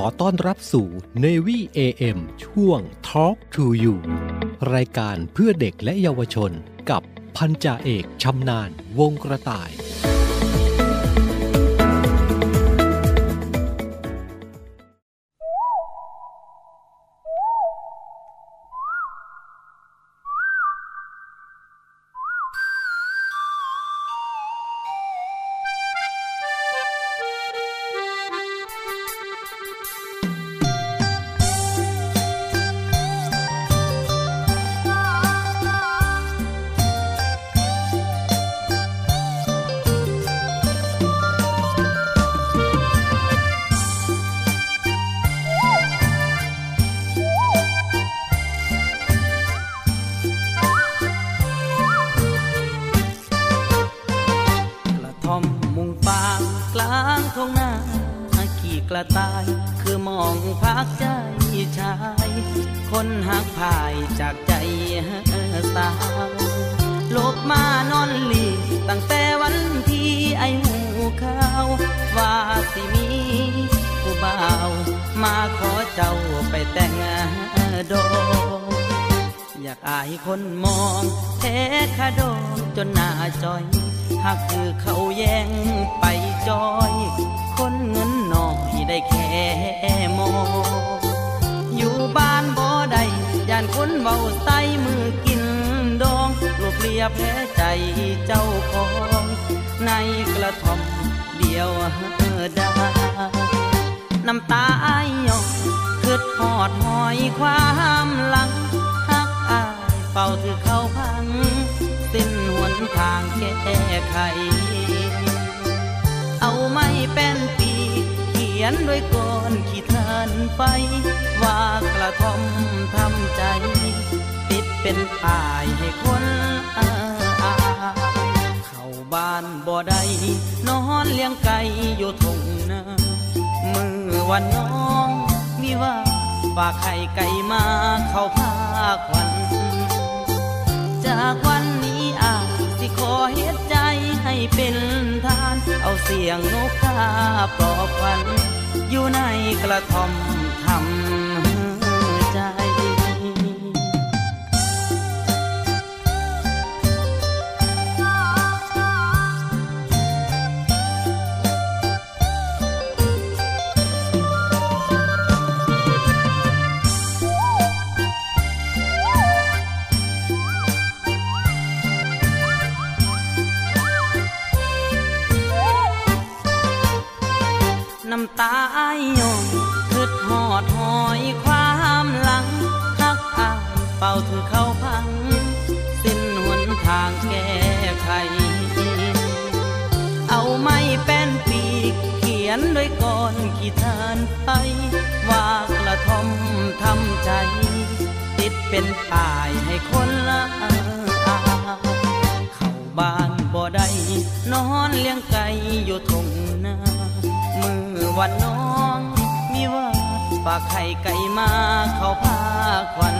อต้อนรับสู่ Navy AM ช่วง Talk to You รายการเพื่อเด็กและเยาวชนกับพันจ่าเอกชำนาญวงกระต่าย อายคนมองแท้คาดองจนหน้าจอย หากคือเขาแย่งไปจอย คนเงินน้อยได้แค่มอง อยู่บ้านบ่ได้ย่านคนเบาใส่มือกินดองรวบเรียบแพ้ใจเจ้าของ ในกระท่อมเดียวด้น้ำตาไอายยอกคืดหอดหอยความหลัง เป่าถือเข้าพัง สิ้นหนทางแก้ไข เอาไม่เป็นปีเขียนด้วยก้อนขีดทานไฟว่ากระทอมทำใจ ติดเป็นป้ายให้คนอาอาเข้าบ้านบ่ได้นอนเลี้ยงไก่อยู่ทงนามือวันน้องมีว่าฝากไข่ไก่มาเข้าพาควัน สียงนกกาปลอบฝัน อยู่ในกระท่อมทำ ว่ากระท่อมทำใจ ติดเป็นป้ายให้คนละอาเข้าบ้านบ่ได้นอนเลี้ยงไก่อยู่ทงนามือวันน้องมีว่าฝากไข่ไก่มาเข้าพาควัน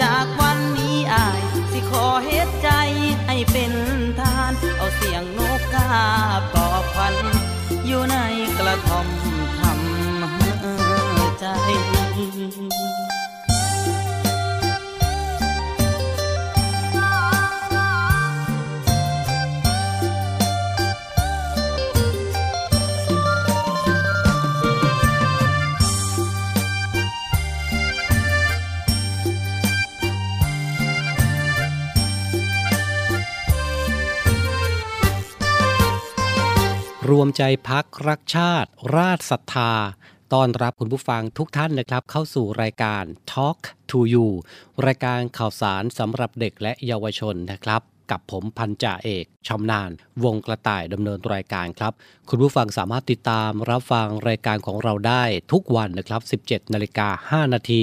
จากวันนี้อายสิขอเฮ็ดใจให้เป็นทาน เอาเสียงนกกาปอบควันอยู่ในกระท่อม จรวมใจพักรักชาติ ราชศรัทธา ต้อนรับคุณผู้ฟังทุกท่านนะครับ เข้าสู่รายการ Talk to You รายการข่าวสารสำหรับเด็กและเยาวชนนะครับ กับผมพันจ่าเอกชำนาญวงกระต่ายดำเนินรายการครับ คุณผู้ฟังสามารถติดตามรับฟังรายการของเราได้ทุกวันนะครับ 17นาฬิกา5นาที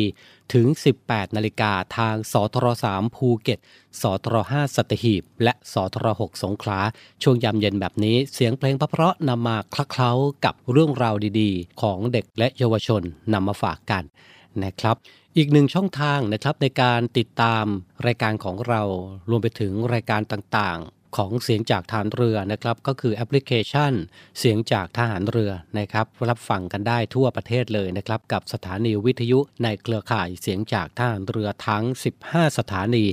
ถึง 18นาฬิกาทางสทร3ภูเก็ต สทร5สัตหีบ และสทร6สงขลา ช่วงยามเย็นแบบนี้เสียงเพลงเพราะๆนำมาคลักเคล้ากับเรื่องราวดีๆ ของเด็กและเยาวชนนำมาฝากกันนะครับ อีกหนึ่งช่องทางนะครับในการติดตามรายการของเรา รวมไปถึงรายการต่าง ของเสียงจากทหารเรือนะครับก็คือแอปพลิเคชัน เสียงจากทหารเรือนะครับรับฟังกันได้ทั่วประเทศเลยนะครับกับสถานีวิทยุในเครือข่ายเสียงจากทหารเรือทั้ง 15 สถานี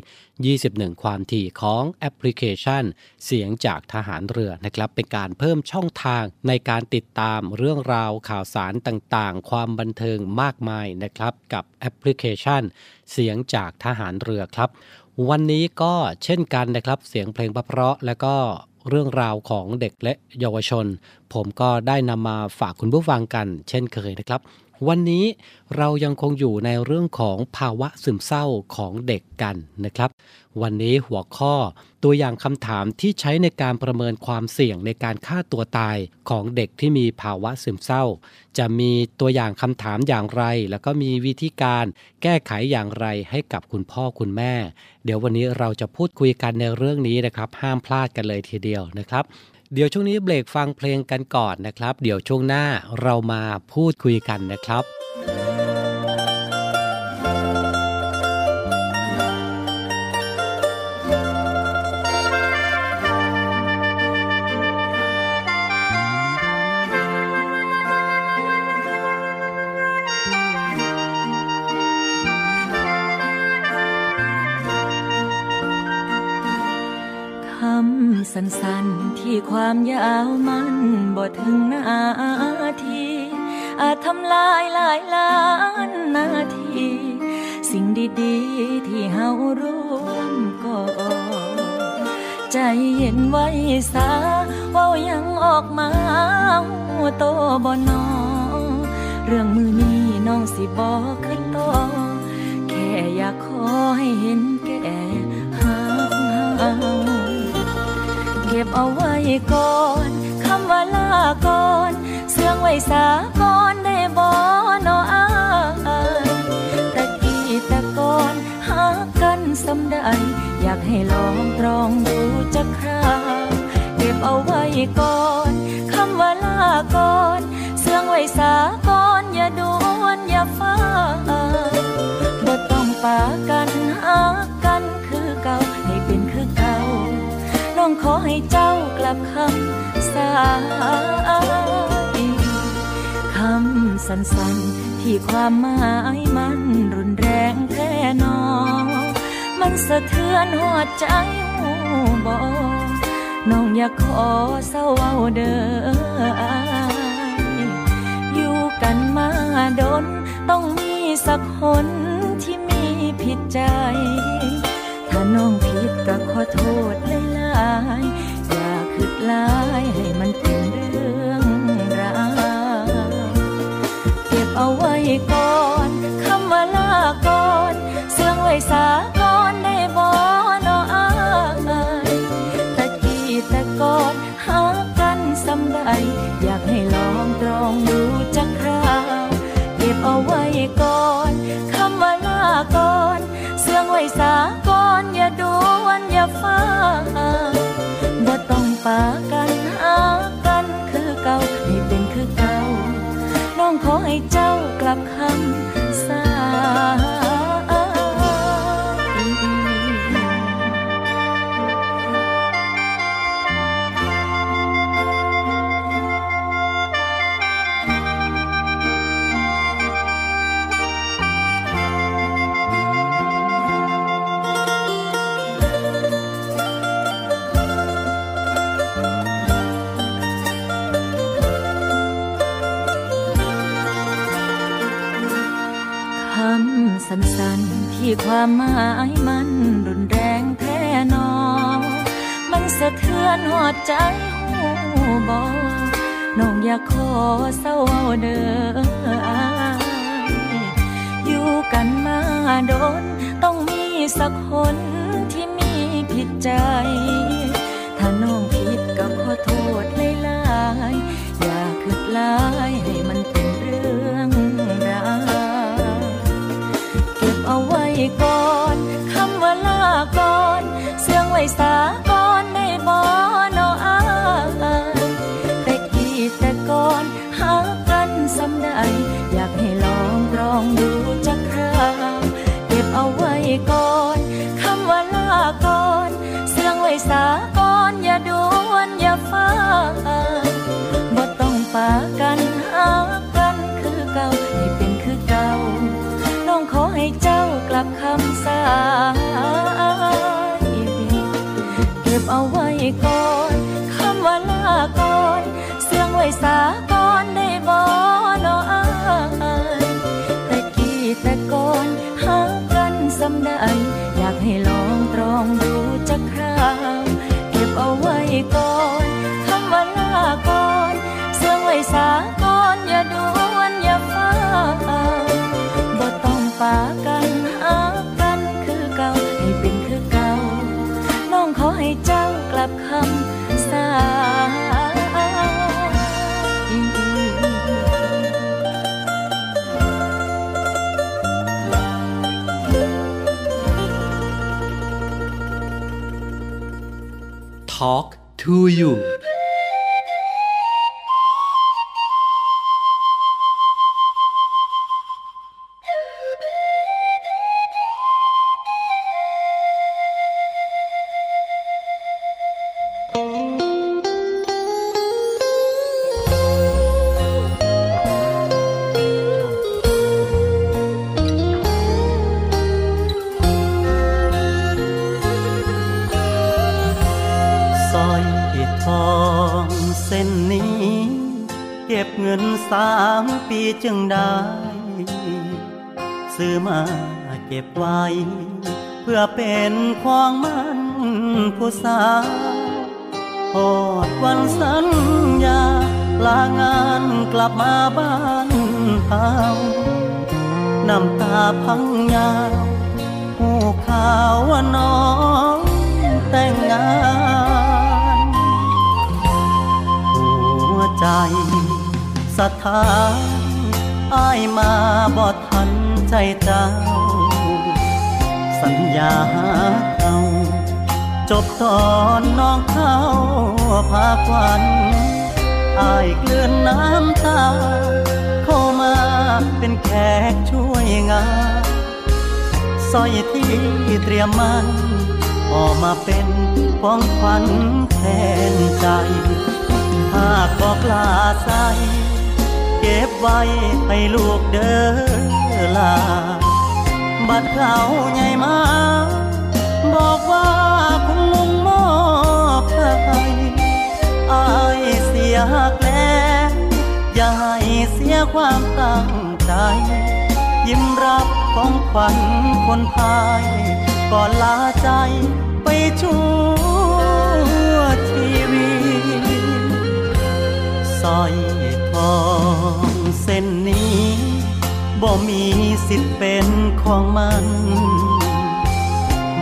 21 ความถี่ของแอปพลิเคชัน เสียงจากทหารเรือนะครับเป็นการเพิ่มช่องทางในการติดตามเรื่องราวข่าวสารต่างๆ ความบันเทิงมากมายนะครับกับแอปพลิเคชัน เสียงจากทหารเรือครับ วันนี้ก็เช่นกันนะครับ เสียงเพลงเพราะและก็เรื่องราวของเด็กและเยาวชน ผมก็ได้นำมาฝากคุณผู้ฟังกัน เช่นเคยนะครับ วันนี้เรายังคงอยู่ในเรื่องของภาวะซึมเศร้าของเด็กกันนะครับ วันนี้หัวข้อตัวอย่างคำถามที่ใช้ในการประเมินความเสี่ยงในการฆ่าตัวตายของเด็กที่มีภาวะซึมเศร้า จะมีตัวอย่างคำถามอย่างไร แล้วก็มีวิธีการแก้ไขอย่างไรให้กับคุณพ่อคุณแม่ เดี๋ยววันนี้เราจะพูดคุยกันในเรื่องนี้นะครับ ห้ามพลาดกันเลยทีเดียวนะครับ เดี๋ยวช่วงนี้เบรกฟังเพลงกันก่อนนะครับ เดี๋ยวช่วงหน้าเรามาพูดคุยกันนะครับ ความยาวมันบ่ถึงนาที อาจทำลายหลายล้านนาที สิ่งดีๆ ที่เฮาร่วมก่อใจเย็นไว้สาเว้ายังออกมาหัวโตบ่นอเรื่องมือนี้น้องสิบอกขึ้นต่อแค่อยากขอให้เห็น บเอาไว้ก่อนคำว่าลาก่อนเสื่องไว้สาก่อนได้บ่นออายตะกี้ตะก่อนหากันสำได้อยากให้ลองตรองดูจะคราวเก็บเอาไว้ก่อนคำว่าลาก่อนเสื่องไว้สาก่อนอย่าด่วนอย่าฟ้าบ่ต้องปากันหา ขอให้เจ้ากลับคำสายคำสั้นๆ ที่ความหมายมันรุนแรงแค่นอ มันสะเทือนหัวใจหูบอน้องอยากขอเศร้าเด้ออยู่กันมาดน ต้องมีสักคนที่มีผิดใจ น้องผิดก็ขอโทษหลายๆอย่าคืดลา บ่ ความหมายมันรุนแรงแท้นอ มันสะเทือนหัวใจหูบอน้องอยากขอเศร้าเด้ออยู่กันมาโดน ต้องมีสักคนที่มีผิดใจ ถ้าน้องผิดก็ขอโทษหลายๆอย่าคิดลายให้มั เก่อนคำว่าลาก่อนเสื่องไว้สาก่อนได้บ่นออายแต่กี้แต่ก่อนหากันสำใดอยากให้ลองตรองดูจักคราวเก็บเอาไว้ก่อนคำว่าลาก่อนเสื่องไว้สาก่อนอย่าด่วนอย่าฟ้าบ่ต้องปากัน Talk to you สาพอดวันสัญญา ลางานกลับมาบ้านเฮาน้ำตาพังยาวหูข่าวว่าน้องแต่งงานหัวใจสถานอายมาบอดทันใจเจ้า สัญญาหาเขา จบตอนน้องเข้าพาควันอายเกลื่อนน้ำตา เข้ามาเป็นแขกช่วยงานสร้อยที่เตรียมมันออกมาเป็นของขวัญแทนใจหากบอกลาใสเก็บไว้ให้ลูกเด้อลา บัดเขาใหญ่มา บอกว่า ให้อายเสียหักแล้วอย่าให้เสียความตั้งใจ ยิ้มรับของขวัญคนพายก่อนลาใจไปชั่วชีวิตสร้อยทองเส้นนี้บ่มีสิทธิ์เป็นของมัน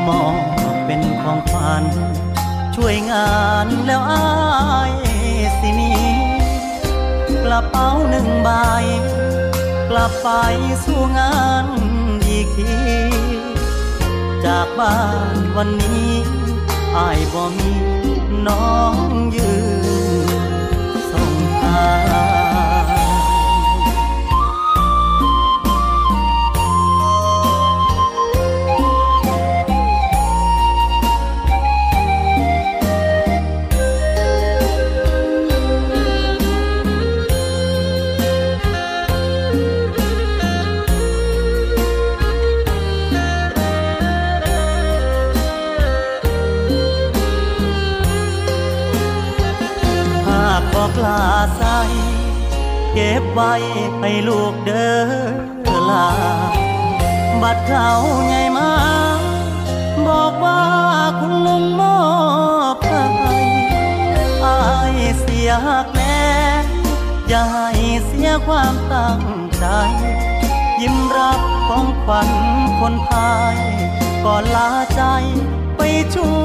มองเป็นของขวัญ ช่วยงานแล้วอายสินี้กระเป๋าหนึ่งใบ กลับไปสู่งานอีกที จากบ้านวันนี้อายบ่มีน้องยืนส่งทา ของขวัญคนพายก่อนลาใจไปชั่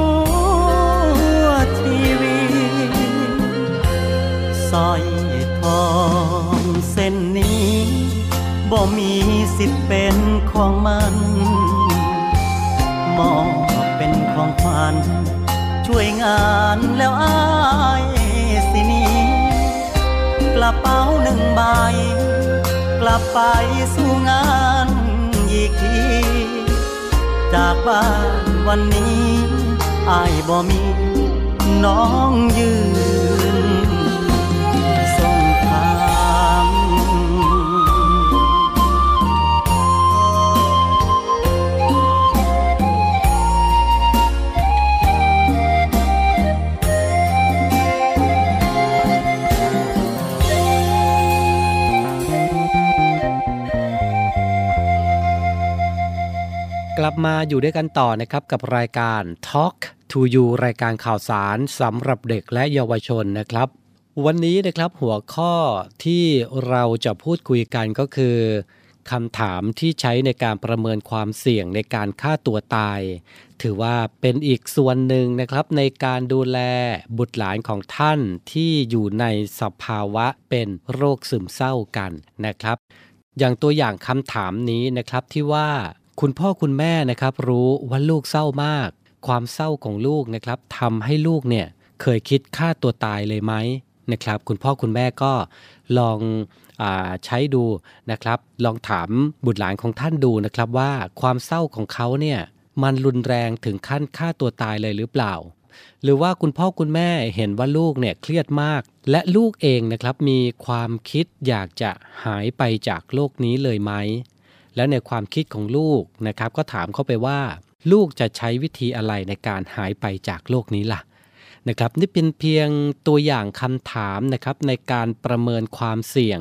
วชีวิตสร้อยทองเส้นนี้บ่มีสิทธิ์เป็นของมันมอบเป็นของขวัญช่วยงานแล้วอายสินี้ กระเป๋าหนึ่งใบ กลับไปสู่งาน จากบ้านวันนี้อายบ่มีน้องยืน กลับมาอยู่ด้วยกันต่อนะครับกับรายการ Talk to You รายการข่าวสารสำหรับเด็กและเยาวชนนะครับ วันนี้นะครับหัวข้อที่เราจะพูดคุยกันก็คือคำถามที่ใช้ในการประเมินความเสี่ยงในการฆ่าตัวตาย ถือว่าเป็นอีกส่วนหนึ่งนะครับในการดูแลบุตรหลานของท่านที่อยู่ในสภาวะเป็นโรคซึมเศร้ากันนะครับ อย่างตัวอย่างคำถามนี้นะครับที่ว่า คุณพ่อคุณแม่นะครับรู้ว่าลูกเศร้ามาก ความเศร้าของลูกนะครับทำให้ลูกเนี่ยเคยคิดฆ่าตัวตายเลยไหมนะครับ คุณพ่อคุณแม่ก็ลองอใช้ดูนะครับ ลองถามบุตรหลานของท่านดูนะครับว่าความเศร้าของเขาเนี่ยมันรุนแรงถึงขั้นฆ่าตัวตายเลยหรือเปล่า หรือว่าคุณพ่อคุณแม่เห็นว่าลูกเนี่ยเครียดมาก และลูกเองนะครับมีความคิดอยากจะหายไปจากโลกนี้เลยไหม แล้วในความคิดของลูกนะครับ ก็ถามเข้าไปว่า ลูกจะใช้วิธีอะไรในการหายไปจากโลกนี้ล่ะนะครับนี่เป็นเพียงตัวอย่างคำถามนะครับในการประเมินความเสี่ยง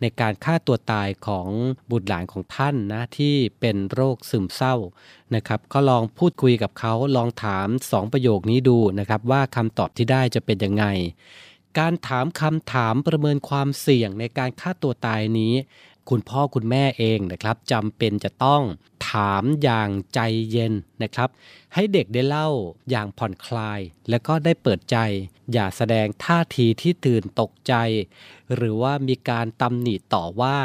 ในการฆ่าตัวตายของบุตรหลานของท่านนะที่เป็นโรคซึมเศร้านะครับก็ลองพูดคุยกับเขาลองถาม 2 ประโยคนี้ดูนะครับว่าคำตอบที่ได้จะเป็นยังไง การถามคำถามประเมินความเสี่ยงในการฆ่าตัวตายนี้ คุณพ่อคุณแม่เองนะครับจำเป็นจะต้องถามอย่างใจเย็นนะครับ ให้เด็กได้เล่าอย่างผ่อนคลาย แล้วก็ได้เปิดใจ อย่าแสดงท่าทีที่ตื่นตกใจ หรือว่ามีการตำหนิต่อว่า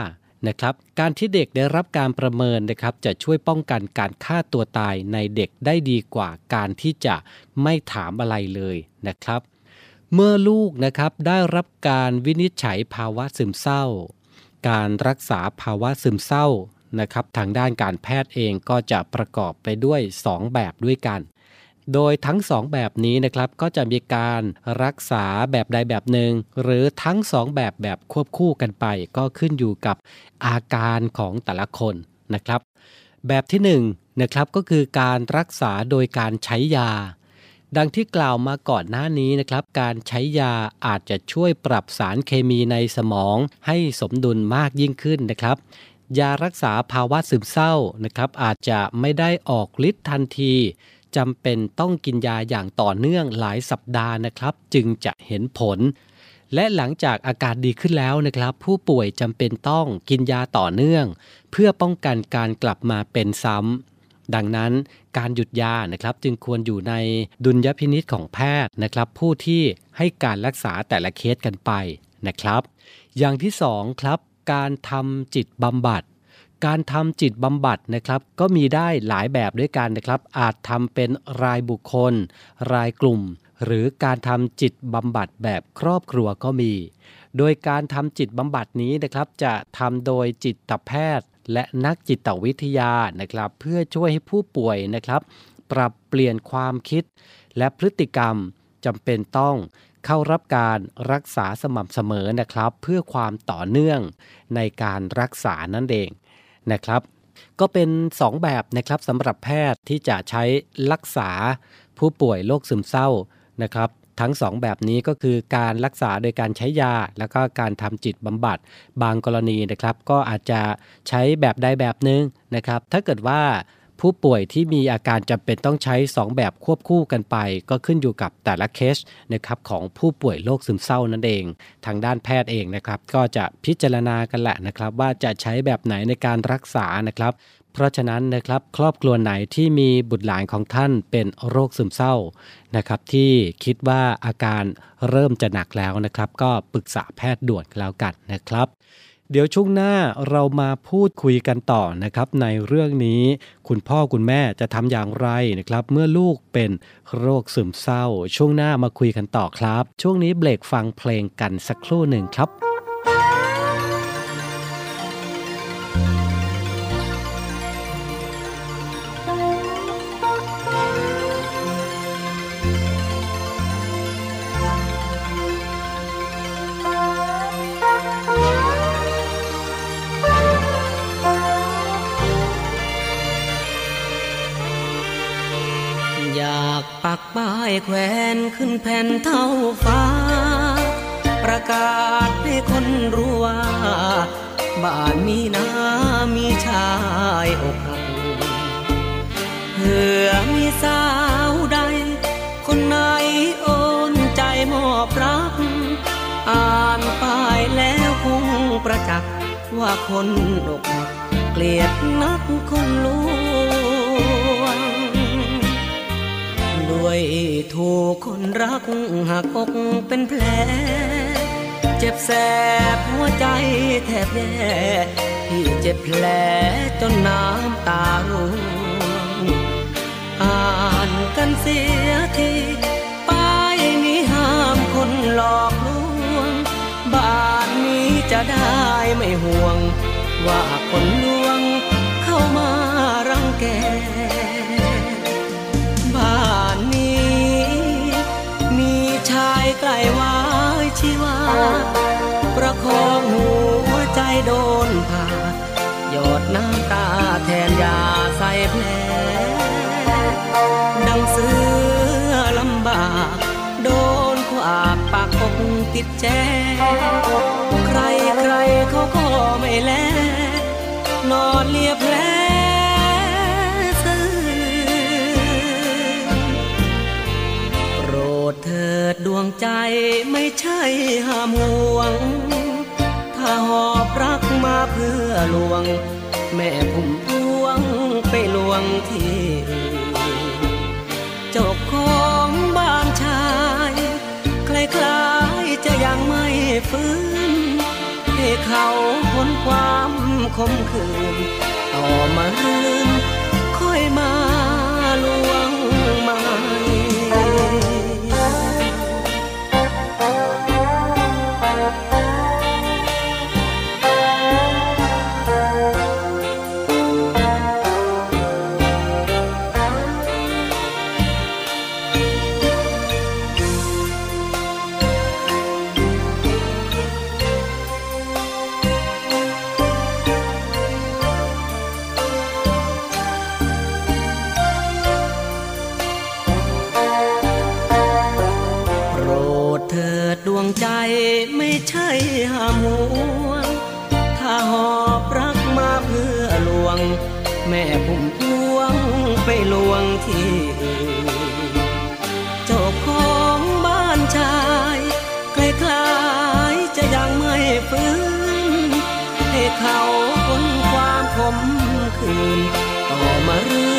นะครับการที่เด็กได้รับการประเมินนะครับ จะช่วยป้องกันการฆ่าตัวตายในเด็กได้ดีกว่าการที่จะไม่ถามอะไรเลยนะครับ เมื่อลูกนะครับได้รับการวินิจฉัยภาวะซึมเศร้า การรักษาภาวะซึมเศร้านะครับทางด้านการแพทย์เองก็จะประกอบไปด้วย 2 แบบด้วยกัน โดยทั้ง 2 แบบนี้นะครับก็จะมีการรักษาแบบใดแบบหนึ่ง หรือทั้ง 2 แบบแบบควบคู่กันไป ก็ขึ้นอยู่กับอาการของแต่ละคนนะครับ แบบที่1นะครับก็คือการรักษาโดยการใช้ยา ดังที่กล่าวมาก่อนหน้านี้นะครับ การใช้ยาอาจจะช่วยปรับสารเคมีในสมองให้สมดุลมากยิ่งขึ้นนะครับ ยารักษาภาวะซึมเศร้านะครับ อาจจะไม่ได้ออกฤทธิ์ทันทีจำเป็นต้องกินยาอย่างต่อเนื่องหลายสัปดาห์นะครับ จึงจะเห็นผล และหลังจากอาการดีขึ้นแล้วนะครับ ผู้ป่วยจำเป็นต้องกินยาต่อเนื่อง เพื่อป้องกันการกลับมาเป็นซ้ำ ดังนั้นการหยุดยานะครับจึงควรอยู่ในดุลยพินิษของแพทย์นะครับ ผู้ที่ให้การรักษาแต่ละเคสกันไปนะครับ อย่างที่สองครับการทำจิตบำบัดการทำจิตบำบัดนะครับก็มีได้หลายแบบด้วยกันนะครับ อาจทำเป็นรายบุคคล รายกลุ่ม หรือการทำจิตบำบัดแบบครอบครัวก็มี โดยการทำจิตบำบัดนี้นะครับ จะทำโดยจิตแพทย์ และนักจิตวิทยานะครับ เพื่อช่วยให้ผู้ป่วยนะครับ ปรับเปลี่ยนความคิด และพฤติกรรมจำเป็นต้องเข้ารับการรักษาสม่ำเสมอนะครับ เพื่อความต่อเนื่องในการรักษานั่นเองนะครับ ก็เป็น 2 แบบนะครับสำหรับแพทย์ที่จะใช้รักษาผู้ป่วยโรคซึมเศร้านะครับ ทั้ง 2 แบบนี้ก็คือการรักษาโดยการใช้ยา แล้วก็การทำจิตบำบัดบางกรณีนะครับ ก็อาจจะใช้แบบใดแบบหนึ่งนะครับ ถ้าเกิดว่าผู้ป่วยที่มีอาการจำเป็นต้องใช้ 2 แบบควบคู่กันไป ก็ขึ้นอยู่กับแต่ละเคสนะครับของผู้ป่วยโรคซึมเศร้านั่นเอง ทางด้านแพทย์เองนะครับ ก็จะพิจารณากันแหละนะครับ ว่าจะใช้แบบไหนในการรักษานะครับ เพราะฉะนั้นนะครับครอบครัวไหนที่มีบุตรหลานของท่านเป็นโรคซึมเศร้านะครับที่คิดว่าอาการเริ่มจะหนักแล้วนะครับ ก็ปรึกษาแพทย์ด่วนแล้วกันนะครับ เดี๋ยวช่วงหน้าเรามาพูดคุยกันต่อนะครับ ในเรื่องนี้คุณพ่อคุณแม่จะทำอย่างไรนะครับ เมื่อลูกเป็นโรคซึมเศร้า ช่วงหน้ามาคุยกันต่อครับ ช่วงนี้เบรกฟังเพลงกันสักครู่หนึ่งครับ ปักป้ายแขวนขึ้นแผ่นเท่าฟ้า ประกาศให้คนรู้ว่า บ้านมีนามีชายอกหักเผื่อมีสาวใด คนไหนโอนใจมอบรัก อ่านป้ายแล้วคงประจักษ์ว่าคนอกหักเกลียดนักคนลวง ด้วยถูกคนรักหักอกเป็นแผล เจ็บแสบหัวใจแทบแย่ที่เจ็บแผลจนน้ำตาร่วงอ่านกันเสียทีป้ายนี้ห้ามคนหลอกลวงบ้านนี้จะได้ไม่ห่วง ว่าคนลวงเข้ามารังแก ประคองหัวใจโดนผ่าหยดน้ำตาแทนยาใส่แผลดังเสือลำบากโดนขวากปากอกติดแจใครใครเขาก็ไม่แลนอนเลียแดดวงใจไม่ใช่ห้ามห่วง ถ้าหอบรักมาเพื่อลวง แม่พุ่มพวงไปลวงที่เจ้าของบ้านชายคล้ายๆจะยังไม่ฟื้น ให้เขาพ้นความคมคืน ต่อมาลืมค่อยมาลวง ใวง แม่พุ่มพวงไปลวงที่อื่นเจ้าของบ้านชายคล้ายๆจะยังไม่ฟื้น ให้เขาพ้นความขมคืนต่อมารืน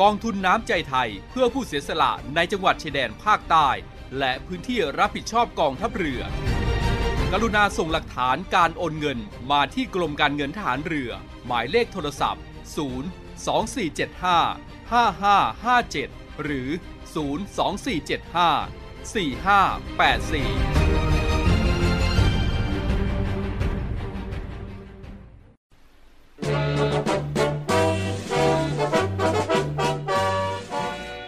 กองทุนน้ำใจไทยเพื่อผู้เสียสละในจังหวัดชายแดนภาคใต้ และพื้นที่รับผิดชอบกองทัพเรือ กรุณาส่งหลักฐานการโอนเงินมาที่กรมการเงินทหารเรือ หมายเลขโทรศัพท์ 02475 5557 หรือ 02475 4584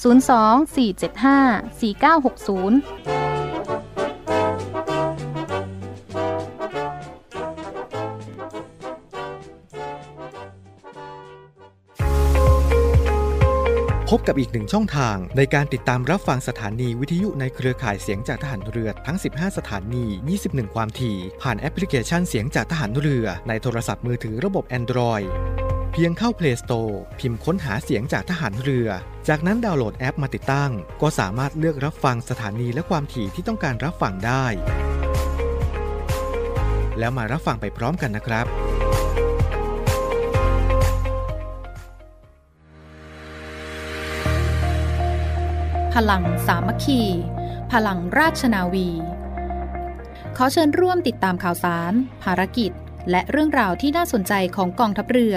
024754960พบกับอีกหนึ่งช่องทางในการติดตามรับฟังสถานีวิทยุในเครือข่ายเสียงจากทหารเรือทั้ง 15 สถานี 21 ความถี่ ผ่านแอปพลิเคชันเสียงจากทหารเรือในโทรศัพท์มือถือระบบ Android เพียงเข้า Play Store พิมพ์ค้นหาเสียงจากทหารเรือ จากนั้นดาวน์โหลดแอปมาติดตั้ง ก็สามารถเลือกรับฟังสถานีและความถี่ที่ต้องการรับฟังได้ แล้วมารับฟังไปพร้อมกันนะครับพลังสามัคคี พลังราชนาวี ขอเชิญร่วมติดตามข่าวสาร ภารกิจ และเรื่องราวที่น่าสนใจของกองทัพเรือ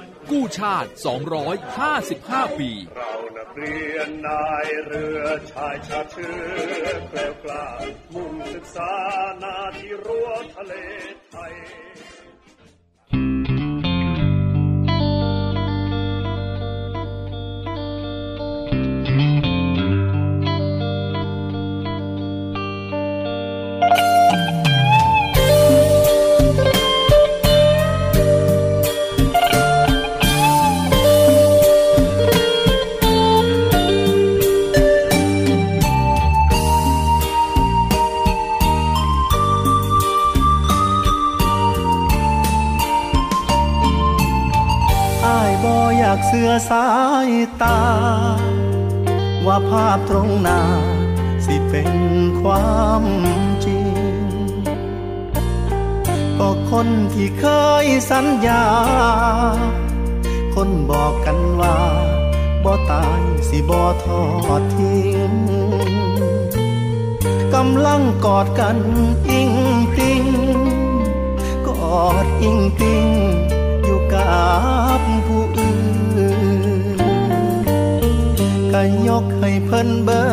กู้ชาติ 255 ปี เรานักเรียนนายเรือชายชาเชื้อเกล้ากล้ามุ่งศึกษานาที่รั้วทะเลไทย อสายตา ว่าภาพตรงหน้า สิเป็นความจริง ก็คนที่เคยสัญญา คนบอกกันว่าบ่ตายสิบ่ทอดทิ้งกำลังกอดกันอิงติงกอดอิงติงอยู่กับผู้อื่น ก็ยกให้เพิ่นเบิ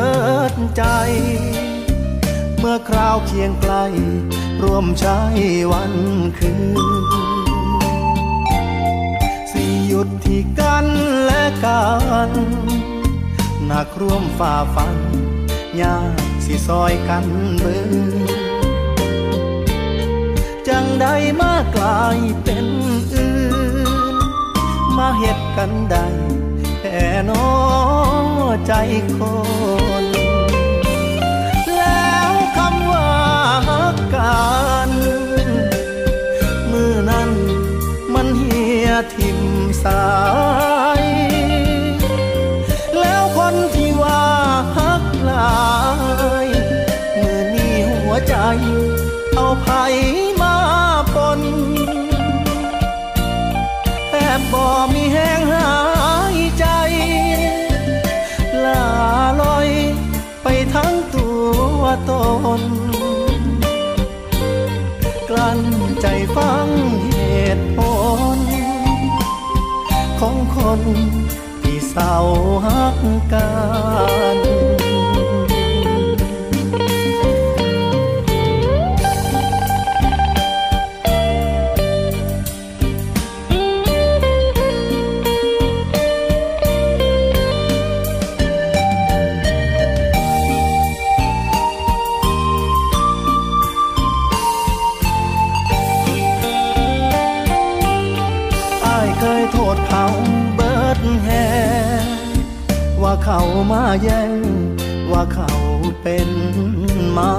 ดใจ เมื่อคราวเคียงไกล ร่วมใช้วันคืน สิหยุดที่กันและกันหนักร่วมฝ่าฟันยากสิซอยกันเบิ่งจังใดมากลายเป็นอื่น มาเฮ็ดกันได้แค่นอ ใจคน แล้วคำว่าฮักกันมือนั้นมันเหียทิมสายแล้วคนที่ว่าฮักลายมือนี้หัวใจเอาไผ คนที่เศร้าหักกัน แย่งว่าเขาเป็นมา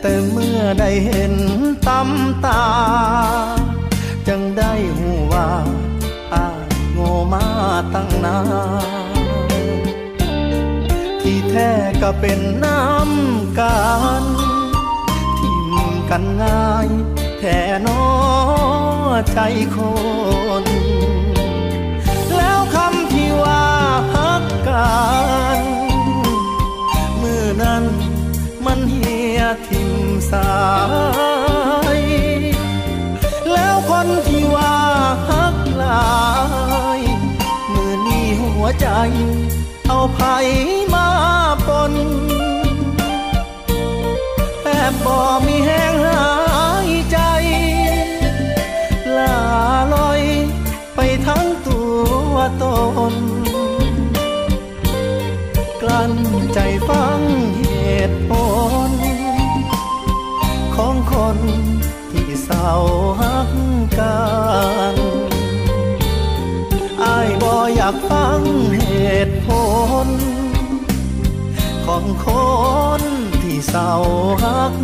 แต่เมื่อได้เห็นตำตา จังได้หูว่าอายโง่มาตั้งนานที่แท้ก็เป็นน้ำกันทิมกันง่ายแท่นอใจคน สาย แล้วคนที่ว่าฮักลาย มือนี้หัวใจ เอาไผมาปนแทบบ่มีแห้งหายใจ ลาลอยไปทั้งตัวตน กลั้นใจฟัง กันอายบ่อยากฟังเหตุผล ของคนที่เศร้ารัก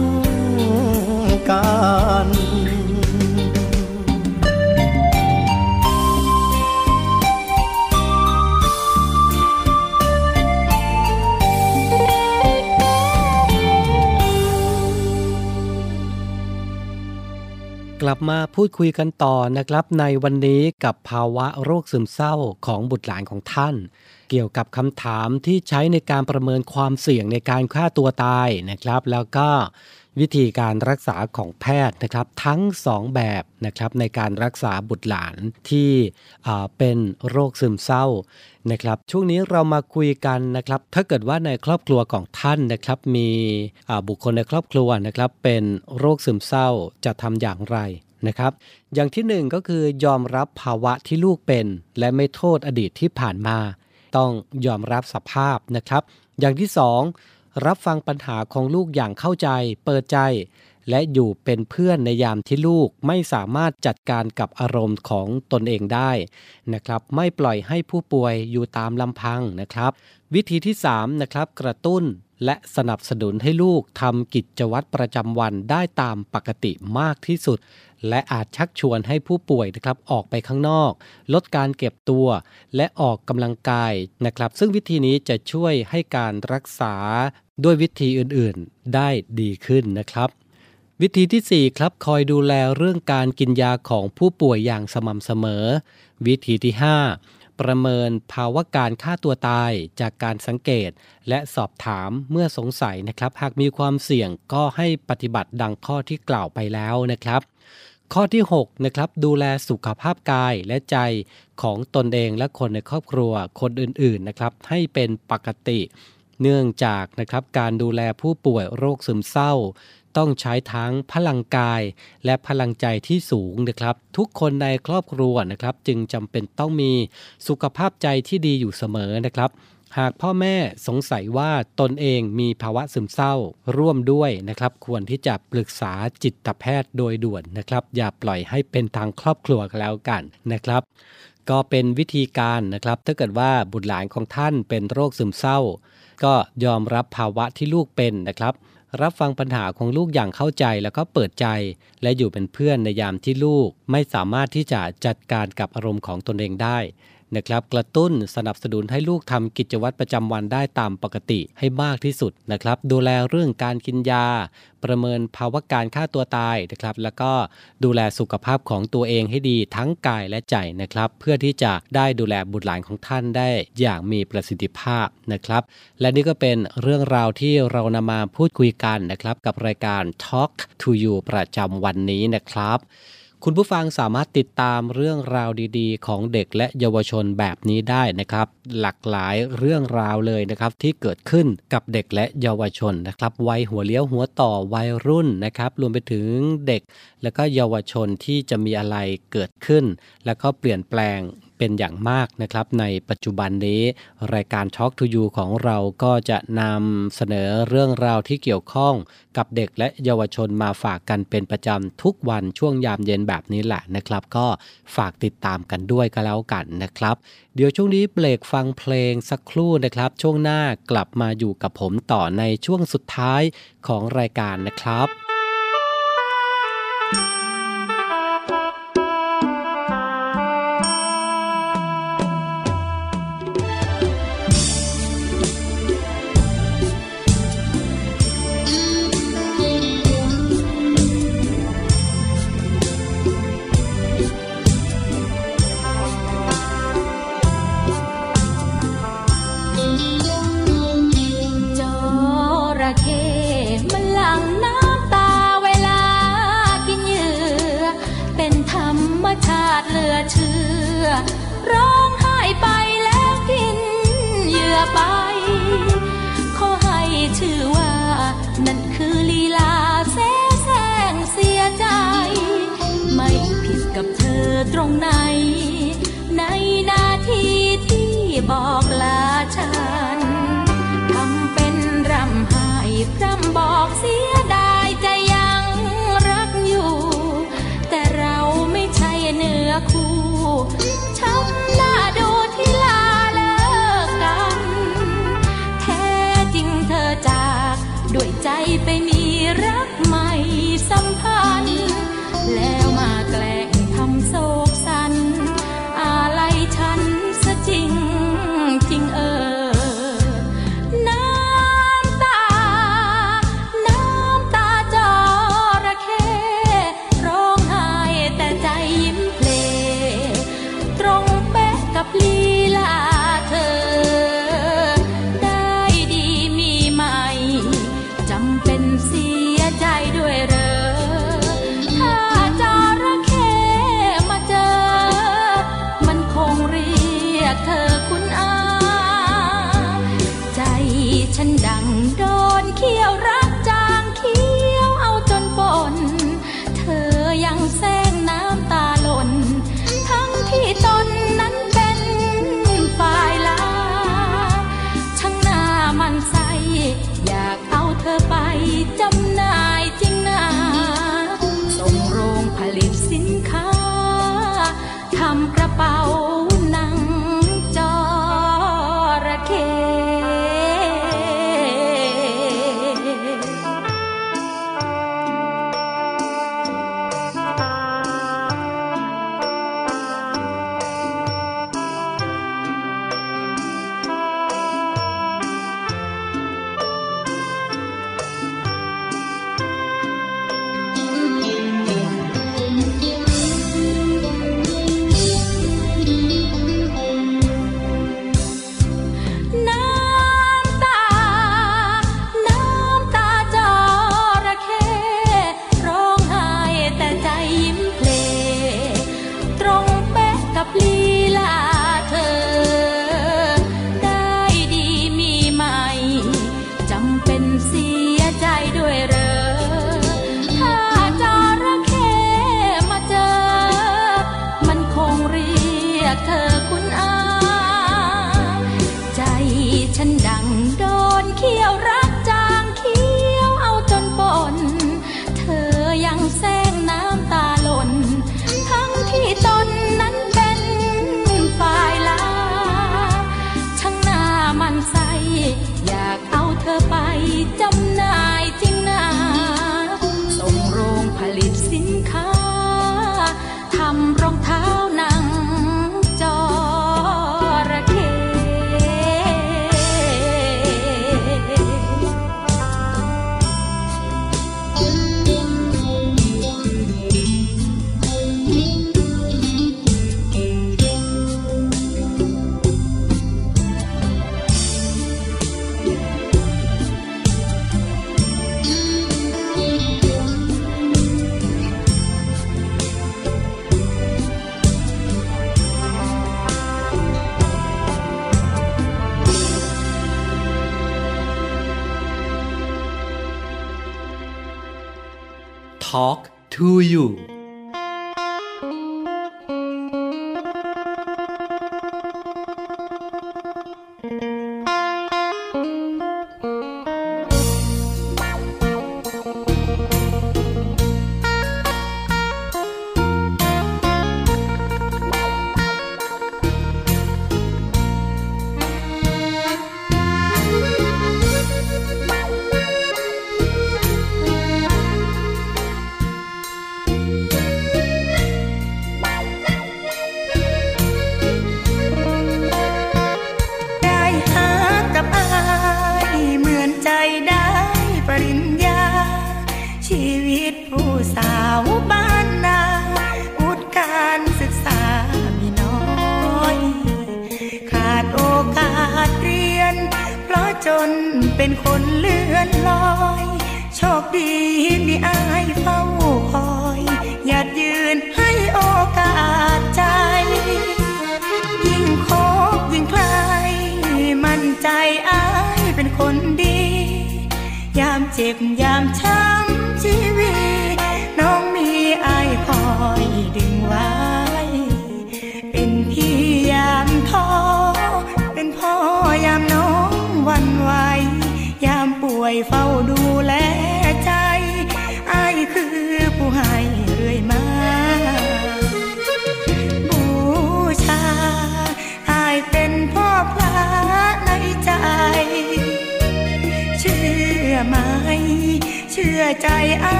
กัน ลับมาพูดคุยกันต่อนะครับ ในวันนี้กับภาวะโรคซึมเศร้าของบุตรหลานของท่าน เกี่ยวกับคำถามที่ใช้ในการประเมินความเสี่ยงในการฆ่าตัวตายนะครับ แล้วก็วิธีการรักษาของแพทย์นะครับ ทั้ง 2 แบบนะครับในการรักษาบุตรหลานที่เป็นโรคซึมเศร้า นะครับช่วงนี้เรามาคุยกันนะครับถ้าเกิดว่าในครอบครัวของท่านนะครับ มีบุคคลในครอบครัวนะครับ เป็นโรคซึมเศร้าจะทำอย่างไรนะครับ อย่างที่หนึ่งก็คือยอมรับภาวะที่ลูกเป็น และไม่โทษอดีตที่ผ่านมา ต้องยอมรับสภาพนะครับ อย่างที่สองรับฟังปัญหาของลูกอย่างเข้าใจ เปิดใจ และอยู่เป็นเพื่อนในยามที่ลูกไม่สามารถจัดการกับอารมณ์ของตนเองได้นะครับ ไม่ปล่อยให้ผู้ป่วยอยู่ตามลำพังนะครับ วิธีที่3นะครับกระตุ้นและสนับสนุนให้ลูกทำกิจวัตรประจำวันได้ตามปกติมากที่สุด และอาจชักชวนให้ผู้ป่วยนะครับออกไปข้างนอก ลดการเก็บตัว และออกกำลังกายนะครับ ซึ่งวิธีนี้จะช่วยให้การรักษาด้วยวิธีอื่นๆได้ดีขึ้นนะครับ วิธีที่ 4 ครับคอยดูแลเรื่องการกินยาของผู้ป่วยอย่างสม่ำเสมอ วิธีที่ 5 ประเมินภาวะการฆ่าตัวตายจากการสังเกต และสอบถามเมื่อสงสัยนะครับ หากมีความเสี่ยงก็ให้ปฏิบัติดังข้อที่กล่าวไปแล้วนะครับ ข้อที่6นะครับดูแลสุขภาพกายและใจของตนเองและคนในครอบครัวคนอื่นๆนะครับให้เป็นปกติเนื่องจากนะครับการดูแลผู้ป่วยโรคซึมเศร้า ต้องใช้ทั้งพลังกายและพลังใจที่สูงนะครับ ทุกคนในครอบครัวนะครับ จึงจำเป็นต้องมีสุขภาพใจที่ดีอยู่เสมอนะครับหากพ่อแม่สงสัยว่าตนเองมีภาวะซึมเศร้าร่วมด้วยนะครับ ควรที่จะปรึกษาจิตแพทย์โดยด่วนนะครับ อย่าปล่อยให้เป็นทางครอบครัวแล้วกันนะครับ ก็เป็นวิธีการนะครับ ถ้าเกิดว่าบุตรหลานของท่านเป็นโรคซึมเศร้า ก็ยอมรับภาวะที่ลูกเป็นนะครับ รับฟังปัญหาของลูกอย่างเข้าใจแล้วก็เปิดใจ และอยู่เป็นเพื่อนในยามที่ลูกไม่สามารถที่จะจัดการกับอารมณ์ของตนเองได้ นะครับกระตุ้นสนับสนุนให้ลูกทำกิจวัตรประจำวันได้ตามปกติให้มากที่สุดนะครับ ดูแลเรื่องการกินยา ประเมินภาวะการฆ่าตัวตายนะครับ แล้วก็ดูแลสุขภาพของตัวเองให้ดีทั้งกายและใจนะครับ เพื่อที่จะได้ดูแลบุตรหลานของท่านได้อย่างมีประสิทธิภาพนะครับ และนี่ก็เป็นเรื่องราวที่เรานำมาพูดคุยกันนะครับ กับรายการ Talk to You ประจำวันนี้นะครับ คุณผู้ฟังสามารถติดตามเรื่องราวดีๆ ของเด็กและเยาวชนแบบนี้ได้นะครับ หลากหลายเรื่องราวเลยนะครับที่เกิดขึ้นกับเด็กและเยาวชนนะครับวัยหัวเลี้ยวหัวต่อวัยรุ่นนะครับรวมไปถึงเด็ก และก็เยาวชนที่จะมีอะไรเกิดขึ้น แล้วก็เปลี่ยนแปลง เป็นอย่างมากนะครับ ในปัจจุบันนี้รายการ Talk to You ของเราก็จะนำเสนอเรื่องราวที่เกี่ยวข้องกับเด็กและเยาวชนมาฝากกันเป็นประจำทุกวันช่วงยามเย็นแบบนี้แหละนะครับ ก็ฝากติดตามกันด้วยก็แล้วกันนะครับ เดี๋ยวช่วงนี้เบรกฟังเพลงสักครู่นะครับ ช่วงหน้ากลับมาอยู่กับผมต่อในช่วงสุดท้ายของรายการนะครับจ ត្រង់ណា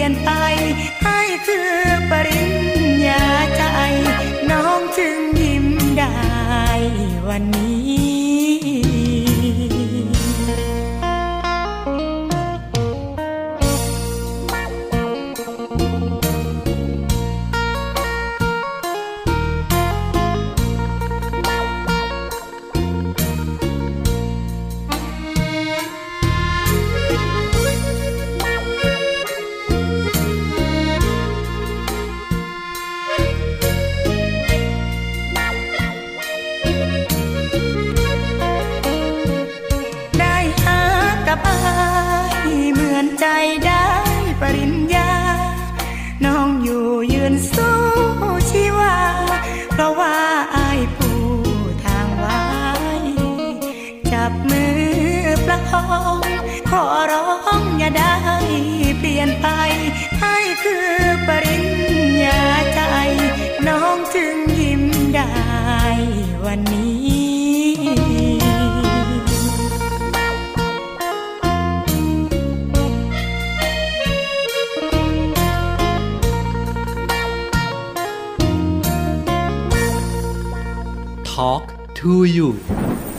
ียนไปให้คือปริญญาใจ น้องจึงยิ้มได้วันนี้ you?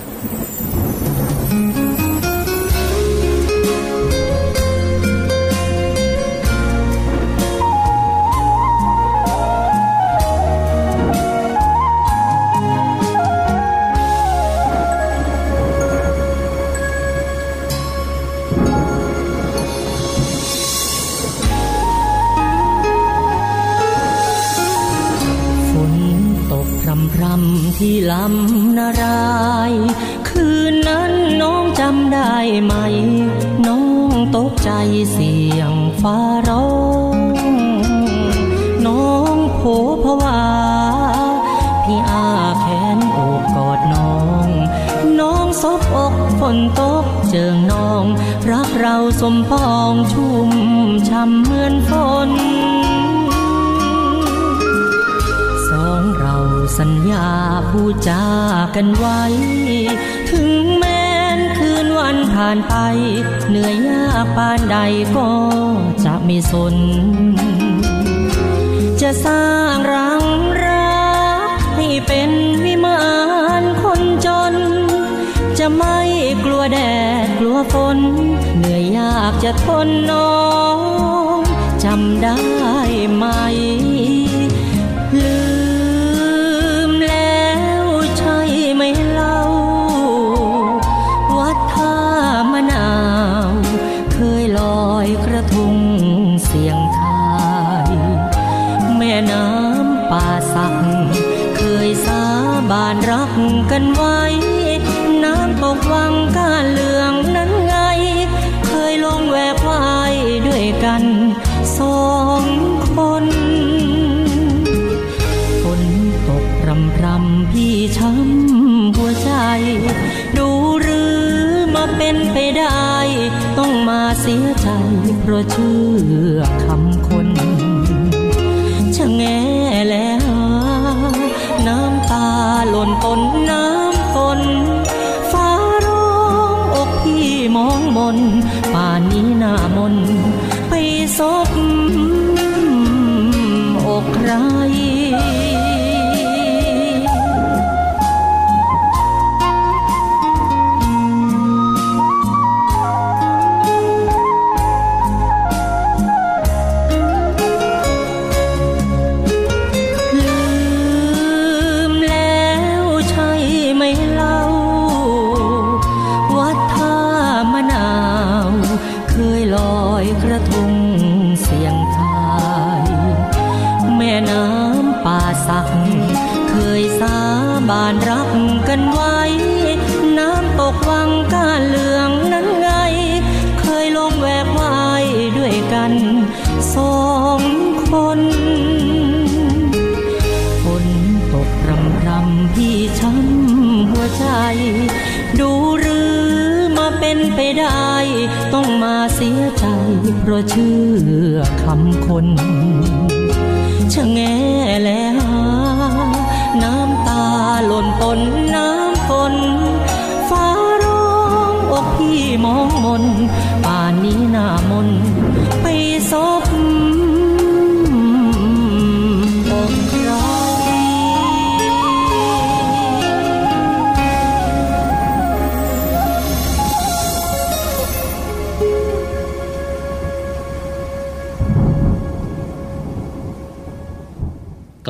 เสียใจเพราะเชื่อคำ เชื่อคำคน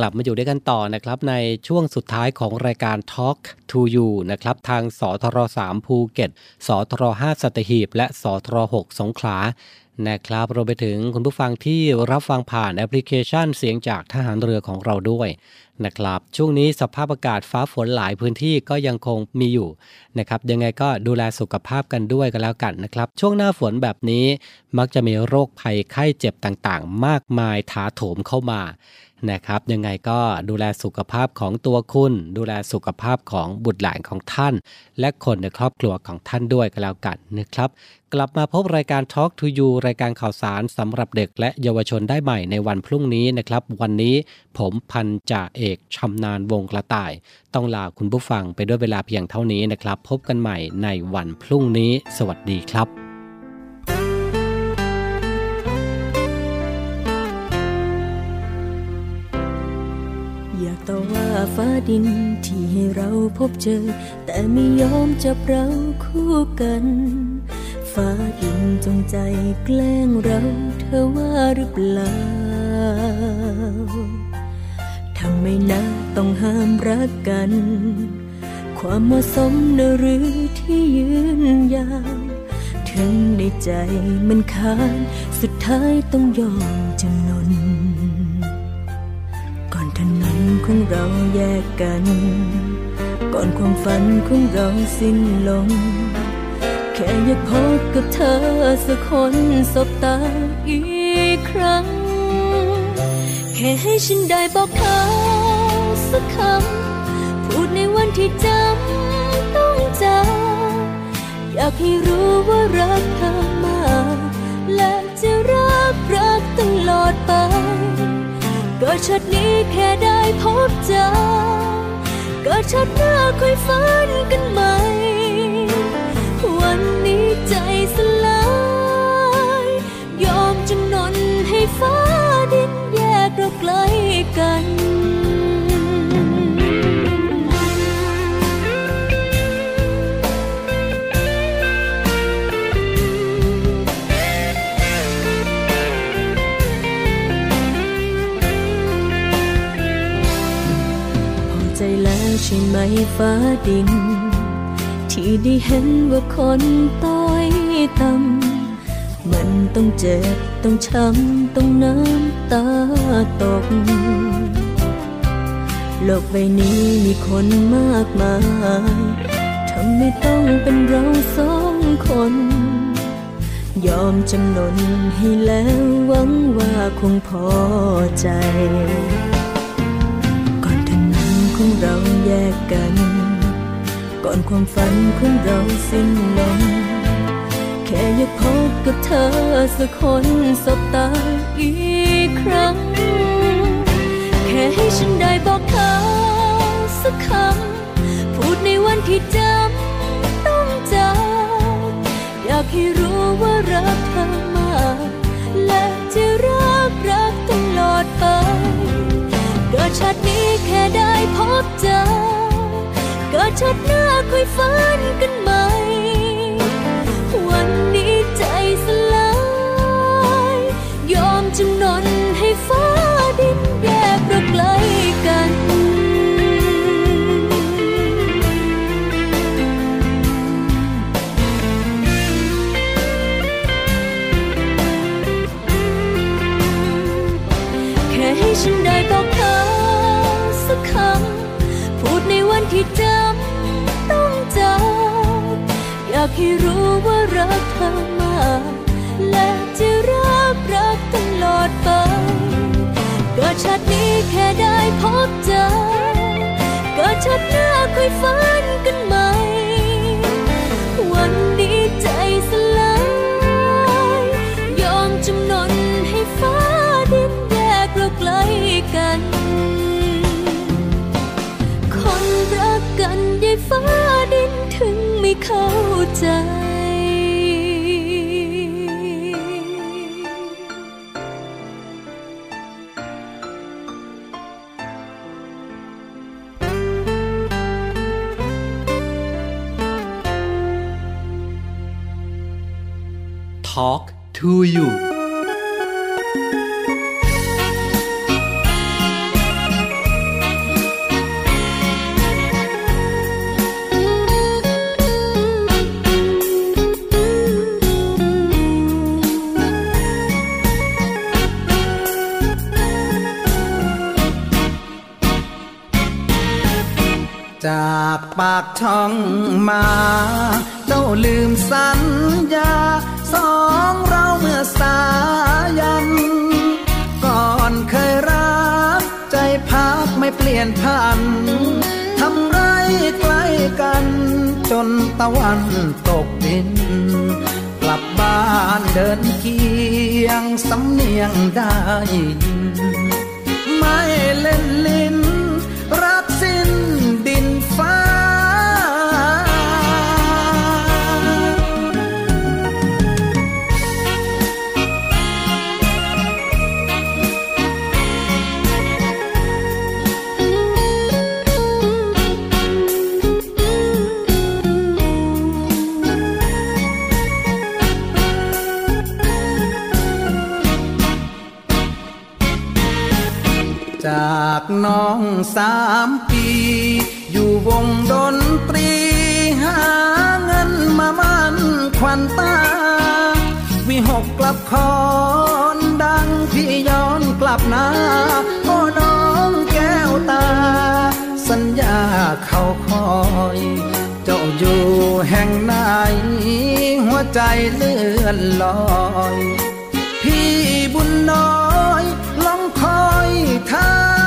ลับมาอยู่ด้วยกันต่อนะครับในช่วงสุดท้ายของรายการ Talk to You นะครับทางสทร3ภูเก็ตสทร5สัตหีบ และสทร6สงขลานะครับรวมไปถึงคุณผู้ฟังที่รับฟังผ่านแอปพลิเคชันเสียงจากทหารเรือของเราด้วยนะครับช่วงนี้สภาพอากาศฟ้าฝนหลายพื้นที่ก็ยังคงมีอยู่นะครับยังไงก็ดูแลสุขภาพกันด้วยกันแล้วกันนะครับ ช่วงหน้าฝนแบบนี้มักจะมีโรคภัยไข้เจ็บต่างๆ มากมายถาโถมเข้ามา นะครับ ยังไงก็ดูแลสุขภาพของตัวคุณ ดูแลสุขภาพของบุตรหลานของท่าน และคนในครอบครัวของท่านด้วยกันแล้วกันนะครับ กลับมาพบรายการ Talk to You รายการข่าวสารสำหรับเด็กและเยาวชนได้ใหม่ในวันพรุ่งนี้นะครับ วันนี้ผมพันจ่าเอกชำนาญวงกระต่าย ต้องลาคุณผู้ฟังไปด้วยเวลาเพียงเท่านี้นะครับ พบกันใหม่ในวันพรุ่งนี้ สวัสดีครับ อยากต่อว่าฟ้าดินที่ให้เราพบเจอ แต่ไม่ยอมจับเราคู่กัน ฟ้าดินจงใจแกล้งเราเธอว่าหรือเปล่าทำไมนะต้องห้ามรักกัน ความเหมาะสมนหรือที่ยืนยาวถึงในใจมันค้านสุดท้ายต้องยอมจำ ของเราแยกกัน ก่อนความฝันของเราสิ้นลง แค่อยากพบกับเธอสักคนสบตาอีกครั้ง แค่ให้ฉันได้บอกเธอสักคำ พูดในวันที่จำต้องจำอยากให้รู้ว่ารักเธอมากและจะรักรักตลอดไปก็ชาตินี้แค่ ยพบเจอก็ชาติหน้าค่อยฝันกันใหม่ วันนี้ใจสลาย ยอมจำนนให้ฟ้าดินแยกเราไกลกัน「 ฟ้าดิน ที่ได้เห็นว่าคนต้อยต่ำมันต้องเจ็บ ต้องช้ำ ต้องน้ำตาตก โลกใบนี้มีคนมากมายทำไม่ต้องเป็นเราสองคน ยอมจำนนให้แล้วหวังว่าคงพอใจ ก่อนถึงนั้นของเรา แยกกัน ก่อนความฝันของเราสิ้นลมแค่อยากพบกับเธอสักคนสบตาอีกครั้ง แค่ให้ฉันได้บอกเขาสักคำ พูดในวันที่จำต้องจากอยากให้รู้ว่ารักเธอมากและจะรัก ดชาตินี้แค่ได้พบเจอ เกิดชาติหน้าค่อยฝันกันใหม่ ให้รู้ว่ารักเธอมากและจะรักรักตลอดไปเกิดชาตินี้แค่ได้พบเจอเกิดชาติหน้าค่อยฝันกันใหม่ วันนี้ใจสลายยอมจำนนให้ฟ้าดินแยกเราไกลกัน คนรักกันยายฟ้าดินถึงไม่เข้า Talk to you จากปากช่องมา เจ้าลืมสัญญา สองเราเมื่อสายัน ก่อนเคยรักใจพักไม่เปลี่ยนพันทำไรใกล้กัน จนตะวันตกดิน กลับบ้านเดินเคียงสำเนียงได้ยิน ไม่เล่นลิ้น รักสิ้นดินฟ้าากน้องสามปี อยู่วงดนตรี หาเงินมามันควันตา วิหกกลับคอนดังพี่ย้อนกลับนาโอ้น้องแก้วตา สัญญาเขาคอย เจ้าอยู่แห่งไหน หัวใจเลื่อนลอย พี่บุญน้อยลองคอยทั้ง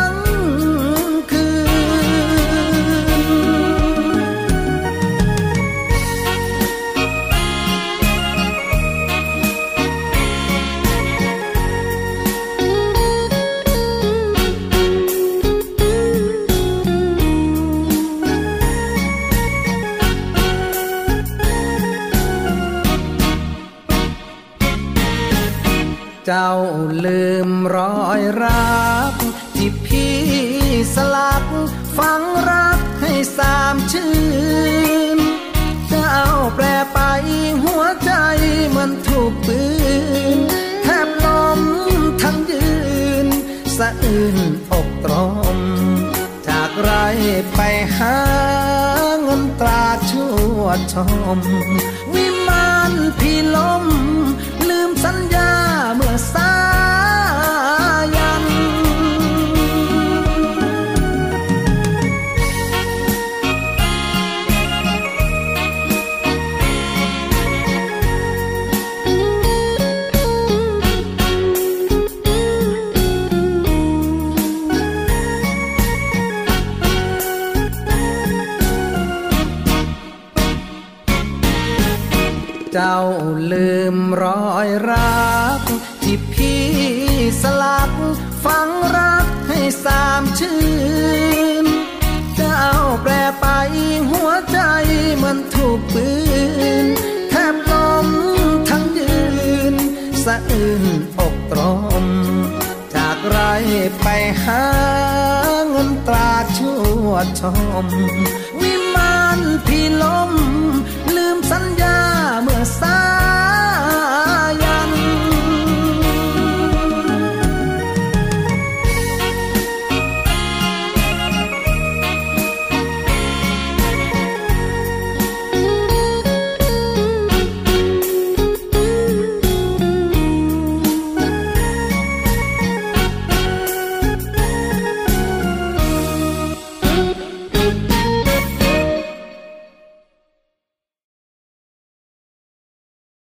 เจ้าลืมรอยรักที่พี่สลักฝังรักให้สามชื่น เจ้าแปรไปหัวใจเหมือนถูกปืนแทบล้มทั้งยืน สะอื้นอกตรม จากไรไปหาเงินตราชั่วชม วิมานพี่ล้ม សម